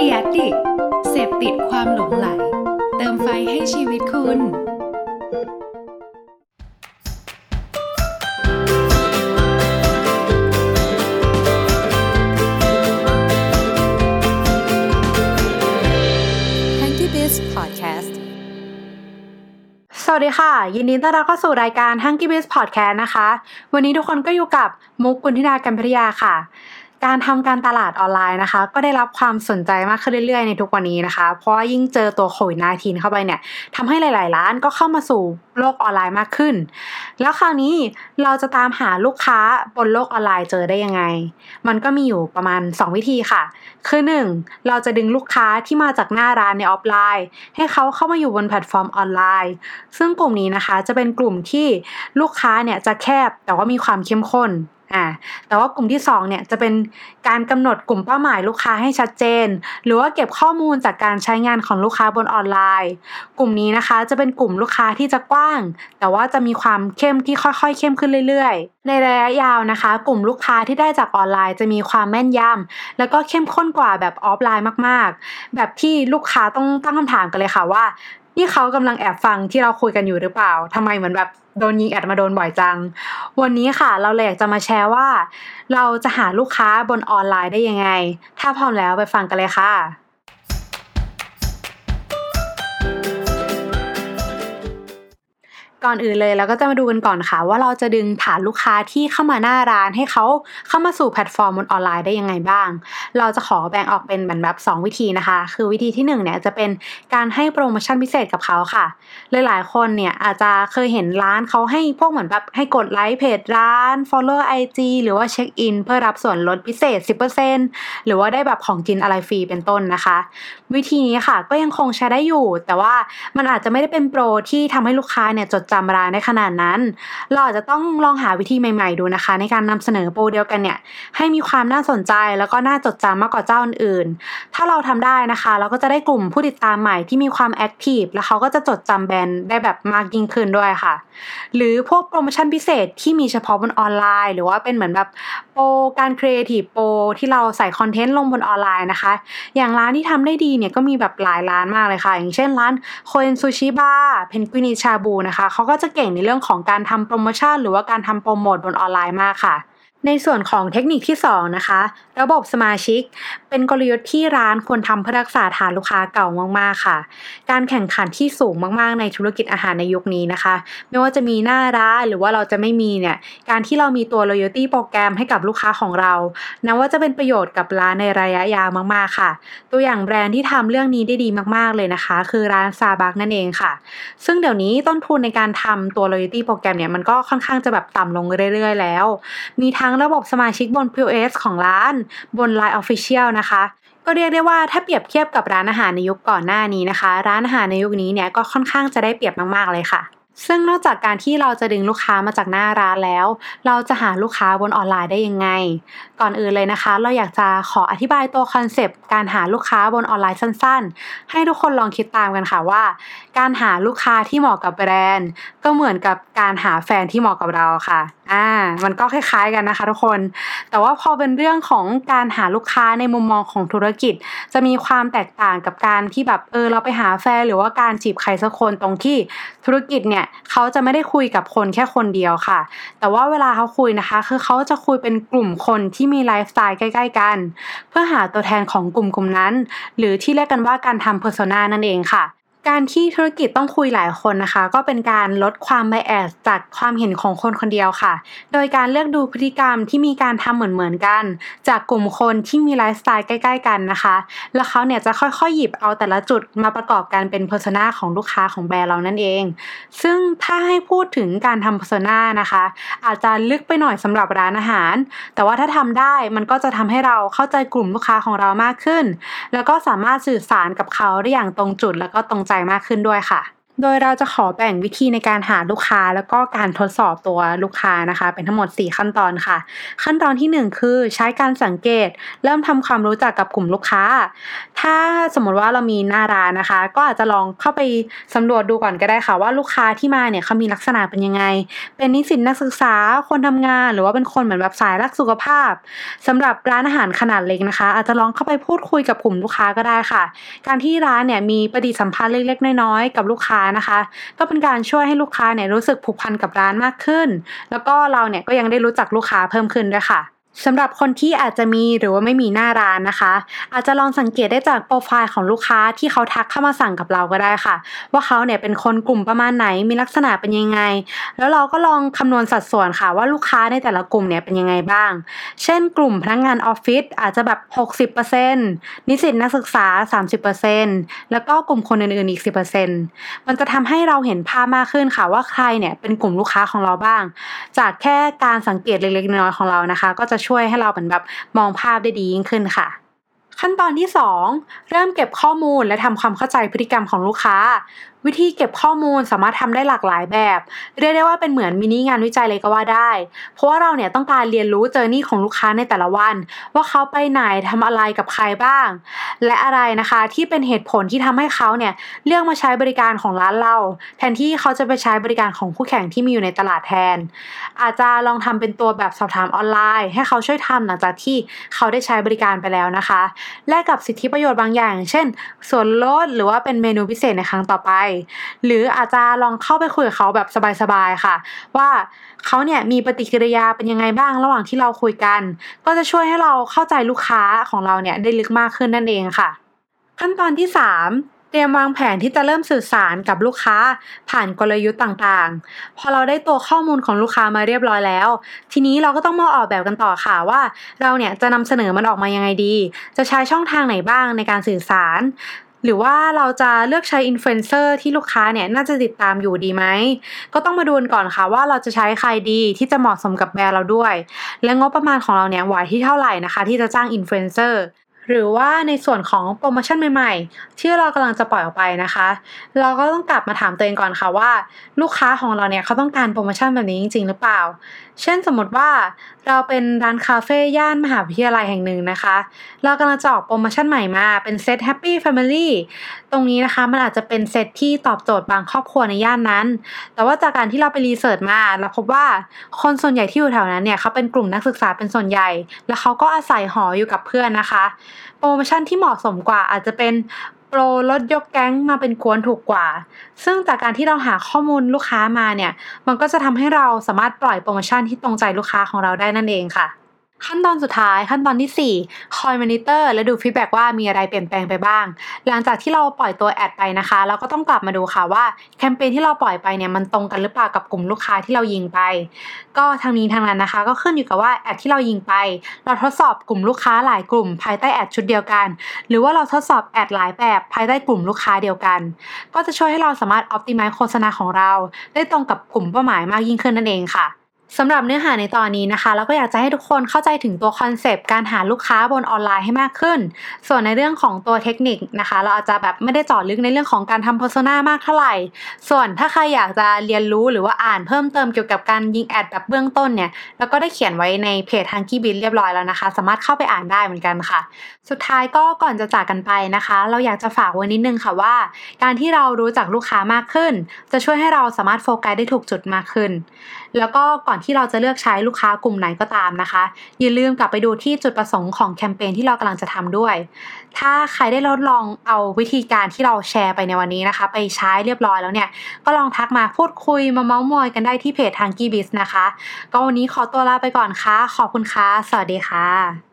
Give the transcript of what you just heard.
เดียดิเสพติดความหลงไหล เติมไฟให้ชีวิตคุณ Hanky Biz Podcast สวัสดีค่ะ ยินดีต้อนรับเข้าสู่รายการ Hunky Biz Podcast นะคะ วันนี้ทุกคนก็อยู่กับมุกกุลธิดากันพริยาค่ะ การทำการตลาดออนไลน์นะคะ ก็ได้รับความสนใจมากขึ้นเรื่อยๆ ในทุกวันนี้นะคะ เพราะว่ายิ่งเจอตัวโควิด -19 เข้าไปเนี่ยทำให้หลายๆ ร้านก็เข้ามาสู่โลกออนไลน์มากขึ้น แล้วคราวนี้เราจะตามหาลูกค้าบนโลกออนไลน์เจอได้ยังไง มันก็มีอยู่ประมาณ 2 วิธีค่ะ คือ 1. เราจะดึงลูกค้าที่มาจากหน้าร้านในออฟไลน์ ให้เขาเข้ามาอยู่บนแพลตฟอร์มออนไลน์ ซึ่งกลุ่มนี้นะคะจะเป็นกลุ่มที่ลูกค้าเนี่ยจะแคบแต่ว่ามีความเข้มข้น อ่าแต่ว่ากลุ่มที่2เนี่ยจะเป็นการกำหนดกลุ่มเป้าหมายลูกค้าให้ชัดเจน หรือว่าเก็บข้อมูลจากการใช้งานของลูกค้าบนออนไลน์ กลุ่มนี้นะคะจะเป็นกลุ่มลูกค้าที่จะกว้าง แต่ว่าจะมีความเข้มที่ค่อยๆ เข้มขึ้นเรื่อยๆ ในระยะยาวนะคะ กลุ่มลูกค้าที่ได้จากออนไลน์จะมีความแม่นยำแล้วก็เข้มข้นกว่าแบบออฟไลน์มากๆ แบบที่ลูกค้าต้องตั้งคำถามกันเลยค่ะว่า นี่เขากำลังแอบฟังที่เราคุยกันอยู่หรือเปล่าทำไมเหมือนแบบโดนยิง ad มาโดนบ่อยจัง วันนี้ค่ะ เราเลยอยากจะมาแชร์ว่า เราจะหาลูกค้าบนออนไลน์ได้ยังไง ถ้าพร้อมแล้วไปฟังกันเลยค่ะ ก่อนอื่นเลยเราก็จะมาดูกันก่อนค่ะ ว่าเราจะดึงฐานลูกค้าที่เข้ามาหน้าร้านให้เขาเข้ามาสู่แพลตฟอร์มบนออนไลน์ได้ยังไงบ้าง เราจะขอแบ่งออกเป็นแบบแบบ 2 วิธีนะคะ คือวิธีที่1เนี่ยจะเป็นการให้โปรโมชั่นพิเศษกับเขาค่ะ หลายๆ คนเนี่ยอาจจะเคยเห็นร้านเขาให้พวกเหมือนแบบให้กดไลค์เพจร้าน follow IG หรือว่าเช็คอินเพื่อรับส่วนลดพิเศษ 10%หรือว่าได้แบบของกินอะไรฟรีเป็นต้นนะคะ วิธีนี้ค่ะก็ยังคงใช้ได้อยู่ แต่ว่ามันอาจจะไม่ได้เป็นโปรที่ทำให้ลูกค้าเนี่ยจดจำร้านได้ขนาดนั้น เราอาจจะต้องลองหาวิธีใหม่ๆดูนะคะ ในการนำเสนอโปรเดียวกันเนี่ย ให้มีความน่าสนใจแล้วก็น่าจดจำมากกว่าเจ้าอื่นๆ ถ้าเราทำได้นะคะ เราก็จะได้กลุ่มผู้ติดตามใหม่ที่มีความ active แล้วเขาก็จะจดจำแบรนด์ได้แบบมากยิ่งขึ้นด้วยค่ะ หรือพวกโปรโมชั่นพิเศษที่มีเฉพาะบนออนไลน์ หรือว่าเป็นเหมือนแบบ โปรการครีเอทีฟโปรที่เราใส่คอนเทนต์ลงบนออนไลน์นะคะ อย่างร้านที่ทำได้ดีเนี่ยก็มีแบบหลายร้านมากเลยค่ะ อย่างเช่นร้านโคเอนซูชิบาร์เพนกวินอีทชาบูนะคะเขาก็จะเก่งในเรื่องของการทำโปรโมชั่น หรือว่าการทำโปรโมทบนออนไลน์มากค่ะในส่วนของเทคนิคที่ 2 นะคะ ระบบสมาชิกเป็นกลยุทธ์ที่ร้านควรทำเพื่อรักษาฐานลูกค้าเก่ามากๆค่ะ การแข่งขันที่สูงมากๆในธุรกิจอาหารในยุคนี้นะคะ ไม่ว่าจะมีหน้าร้านหรือว่าเราจะไม่มีเนี่ย การที่เรามีตัว loyalty โปรแกรมให้กับลูกค้าของเรานับว่าจะเป็นประโยชน์กับร้านในระยะยาวมากๆค่ะ ตัวอย่างแบรนด์ที่ทำเรื่องนี้ได้ดีมากๆเลยนะคะ คือร้านซาบักนั่นเองค่ะ ซึ่งเดี๋ยวนี้ต้นทุนในการทำตัว loyalty โปรแกรมเนี่ยมันก็ค่อนข้างจะแบบต่ำลงเรื่อยๆ แล้ว มีทั้งระบบสมาชิกบน POS ของร้านบน Line Official นะคะ ก็เรียกได้ว่าถ้าเปรียบเทียบกับร้านอาหารในยุคก่อนหน้านี้นะคะ ร้านอาหารในยุคนี้เนี่ยก็ค่อนข้างจะได้เปรียบมากๆเลยค่ะ ซึ่งนอกจากการที่เราจะดึงลูกค้ามาจากหน้าร้านแล้ว เราจะหาลูกค้าบนออนไลน์ได้ยังไง ก่อนอื่นเลยนะคะ เราอยากจะขออธิบายตัวคอนเซปต์การหาลูกค้าบนออนไลน์สั้น ๆ ให้ทุกคนลองคิดตามกันค่ะว่า การหาลูกค้าที่เหมาะกับแบรนด์ ก็เหมือนกับการหาแฟนที่เหมาะกับเราค่ะ อ่า มันก็คล้ายๆกันนะคะทุกคน แต่ว่าพอเป็นเรื่องของการหาลูกค้าในมุมมองของธุรกิจ จะมีความแตกต่างกับการที่แบบเออเราไปหาแฟนหรือว่าการจีบใครสักคนตรงที่ธุรกิจเนี่ยเขาจะไม่ได้คุยกับคนแค่คนเดียวค่ะ แต่ว่าเวลาเขาคุยนะคะ คือเขาจะคุยเป็นกลุ่มคนที่มีไลฟ์สไตล์ใกล้ ๆ กัน เพื่อหาตัวแทนของกลุ่มกลุ่มนั้น หรือที่เรียกกันว่าการทำ persona นั่นเองค่ะ การที่ธุรกิจต้องคุยหลายคนนะคะ ก็เป็นการลดความ bias จากความเห็นของคนคนเดียวค่ะ โดยการเลือกดูพฤติกรรมที่มีการทำเหมือนเหมือนๆกัน จากกลุ่มคนที่มีไลฟ์สไตล์ใกล้ ๆ กันนะคะ แล้วเขาเนี่ยจะค่อยๆ หยิบเอาแต่ละจุดมาประกอบกันเป็น persona ของลูกค้าของแบรนด์เรานั่นเอง ซึ่งถ้าให้พูดถึงการทำ persona นะคะ อาจจะลึกไปหน่อยสำหรับร้านอาหาร แต่ว่าถ้าทำได้มันก็จะทำให้เราเข้าใจกลุ่มลูกค้าของเรามากขึ้น แล้วก็สามารถสื่อสารกับเขาได้อย่างตรงจุดแล้วก็ตรงใจมากขึ้นด้วยค่ะ โดยเราจะขอแบ่งวิธีในการหาลูกค้า แล้วก็การทดสอบตัวลูกค้านะคะ เป็นทั้งหมด 4 ขั้นตอนค่ะ ขั้นตอนที่ 1 คือใช้การสังเกต เริ่มทำความรู้จักกับกลุ่มลูกค้า ถ้าสมมติว่าเรามีหน้าร้านนะคะ ก็อาจจะลองเข้าไปสำรวจดูก่อนก็ได้ค่ะ ว่าลูกค้าที่มาเนี่ยเขามีลักษณะเป็นยังไง เป็นนิสิตนักศึกษาคนทำงาน หรือว่าเป็นคนเหมือนแบบสายรักสุขภาพสำหรับร้านอาหารขนาดเล็กนะคะ อาจจะลองเข้าไปพูดคุยกับกลุ่มลูกค้าก็ได้ค่ะ การที่ร้านเนี่ยมีปฏิสัมพันธ์เล็กๆน้อยๆกับลูกค้านะคะ ก็เป็นการช่วยให้ลูกค้าเนี่ยรู้สึกผูกพันกับร้านมากขึ้น แล้วก็เราเนี่ยก็ยังได้รู้จักลูกค้าเพิ่มขึ้นด้วยค่ะ สำหรับคนที่อาจจะมีหรือว่าไม่มีหน้าร้านนะคะ อาจจะลองสังเกตได้จากโปรไฟล์ของลูกค้าที่เขาทักเข้ามาสั่งกับเราก็ได้ค่ะ ว่าเขาเนี่ยเป็นคนกลุ่มประมาณไหนมีลักษณะเป็นยังไง แล้วเราก็ลองคำนวณสัดส่วนค่ะ ว่าลูกค้าในแต่ละกลุ่มเนี่ยเป็นยังไงบ้าง เช่น กลุ่มพนักงงานออฟฟิศอาจจะแบบ 60%นิสิตนักศึกษา 30%แล้วก็กลุ่มคนอื่นๆอีก 10%มันจะทำให้เราเห็นภาพมากขึ้นค่ะว่าใครเนี่ยเป็นกลุ่มลูกค้าของเราบ้าง จากแค่การสังเกตเล็กๆน้อยๆของเรานะคะ ก็จะช่วยให้เราเหมือนแบบมองภาพได้ดียิ่งขึ้นค่ะ ขั้นตอนที่ 2 เริ่มเก็บข้อมูลและทำความเข้าใจพฤติกรรมของลูกค้าวิธีเก็บข้อมูลสามารถทำได้หลากหลายแบบ เรียกได้ว่าเป็นเหมือนมินิงานวิจัยเลยก็ว่าได้ เพราะว่าเราเนี่ยต้องการเรียนรู้เจอร์นี่ของลูกค้าในแต่ละวัน ว่าเขาไปไหนทำอะไรกับใครบ้าง และอะไรนะคะที่เป็นเหตุผลที่ทำให้เขาเนี่ยเลือกมาใช้บริการของร้านเรา แทนที่เขาจะไปใช้บริการของคู่แข่งที่มีอยู่ในตลาดแทน อาจจะลองทำเป็นตัวแบบสอบถามออนไลน์ ให้เขาช่วยทำหลังจากที่เขาได้ใช้บริการไปแล้วนะคะ แลกกับสิทธิประโยชน์บางอย่าง เช่น ส่วนลดหรือว่าเป็นเมนูพิเศษในครั้งต่อไปหรืออาจจะลองเข้าไปคุยกับเขาแบบสบายๆค่ะ ว่าเขาเนี่ยมีปฏิกิริยาเป็นยังไงบ้างระหว่างที่เราคุยกัน ก็จะช่วยให้เราเข้าใจลูกค้าของเราเนี่ยได้ลึกมากขึ้นนั่นเองค่ะ ขั้นตอนที่ 3เตรียมวางแผนที่จะเริ่มสื่อสารกับลูกค้า ผ่านกลยุทธ์ต่างๆ พอเราได้ตัวข้อมูลของลูกค้ามาเรียบร้อยแล้ว ทีนี้เราก็ต้องมาออกแบบกันต่อค่ะว่า เราเนี่ยจะนำเสนอมันออกมายังไงดี จะใช้ช่องทางไหนบ้างในการสื่อสาร หรือว่าเราจะเลือกใช้อินฟลูเอนเซอร์ที่ลูกค้าเนี่ยน่าจะติดตามอยู่ดีไหม ก็ต้องมาดูก่อนค่ะว่าเราจะใช้ใครดีที่จะเหมาะสมกับแบรนด์เราด้วย และงบประมาณของเราเนี่ยไหวที่เท่าไหร่นะคะ ที่จะจ้างอินฟลูเอนเซอร์ หรือว่าในส่วนของโปรโมชั่นใหม่ๆ ที่เรากำลังจะปล่อยออกไปนะคะ เราก็ต้องกลับมาถามตัวเองก่อนค่ะว่า ลูกค้าของเราเนี่ยเขาต้องการโปรโมชั่นแบบนี้จริง ๆ หรือเปล่า เช่นสมมติว่าเราเป็นร้านคาเฟ่ย่านมหาวิทยาลัยแห่งหนึ่งนะคะ เรากำลังจะออกโปรโมชั่นใหม่มาเป็นเซต Happy Family ตรงนี้นะคะมันอาจจะเป็นเซตที่ตอบโจทย์บางครอบครัวในย่านนั้น แต่ว่าจากการที่เราไปรีเสิร์ชมาเราพบว่าคนส่วนใหญ่ที่อยู่แถวนั้นเนี่ยเขาเป็นกลุ่มนักศึกษาเป็นส่วนใหญ่ แล้วเขาก็อาศัยหออยู่กับเพื่อนนะคะโปรโมชั่นที่เหมาะสมกว่าอาจจะเป็นโปรลดยกแก๊งมาเป็นก๊วนถูกกว่า ซึ่งจากการที่เราหาข้อมูลลูกค้ามาเนี่ย มันก็จะทำให้เราสามารถปล่อยโปรโมชั่นที่ตรงใจลูกค้าของเราได้นั่นเองค่ะ ขั้นตอนสุดท้ายขั้นตอนที่ 4 คอยมอนิเตอร์และดู feedback ว่ามีอะไรเปลี่ยนแปลงไปบ้าง หลังจากที่เราปล่อยตัว ad ไปนะคะ เราก็ต้องกลับมาดูค่ะว่าแคมเปญที่เราปล่อยไปเนี่ยมันตรงกันหรือเปล่ากับกลุ่มลูกค้าที่เรายิงไป ก็ทั้งนี้ทั้งนั้นนะคะ ก็ขึ้นอยู่กับว่า ad ที่เรายิงไป เราทดสอบกลุ่มลูกค้าหลายกลุ่ม ภายใต้แอดชุดเดียวกัน หรือว่าเราทดสอบแอดหลายแบบภายใต้กลุ่มลูกค้าเดียวกัน ก็จะช่วยให้เราสามารถออ t ติม z e โฆษณาของเรา ได้ตรงกับกลุ่มเป้าหมายมากยิ่งขึ้นนั่นเองค่ะ สำหรับเนื้อหาในตอนนี้นะคะ เราก็อยากจะให้ทุกคนเข้าใจถึงตัวคอนเซปต์การหาลูกค้าบนออนไลน์ให้มากขึ้น ส่วนในเรื่องของตัวเทคนิคนะคะ เราอาจจะแบบไม่ได้จอดลึกในเรื่องของการทำโฆษณามากเท่าไหร่ ส่วนถ้าใครอยากจะเรียนรู้หรือว่าอ่านเพิ่มเติมเกี่ยวกับการยิงแอดแบบเบื้องต้นเนี่ยเราก็ได้เขียนไว้ในเพจทางกี้บินเรียบร้อยแล้วนะคะ สามารถเข้าไปอ่านได้เหมือนกันค่ะ สุดท้ายก็ก่อนจะจากกันไปนะคะ เราอยากจะฝากไว้นิดนึงค่ะว่า การที่เรารู้จักลูกค้ามากขึ้น จะช่วยให้เราสามารถโฟกัสได้ถูกจุดมากขึ้น แล้วก็ก่อนที่เราจะเลือกใช้ลูกค้ากลุ่มไหนก็ตามนะคะ อย่าลืมกลับไปดูที่จุดประสงค์ของแคมเปญที่เรากำลังจะทำด้วย ถ้าใครได้ทดลองเอาวิธีการที่เราแชร์ไปในวันนี้นะคะ ไปใช้เรียบร้อยแล้วเนี่ย ก็ลองทักมาพูดคุยมาเม้ามอยกันได้ที่เพจทางกีบิสนะคะ ก็วันนี้ขอตัวลาไปก่อนค่ะ ขอบคุณค่ะ สวัสดีค่ะ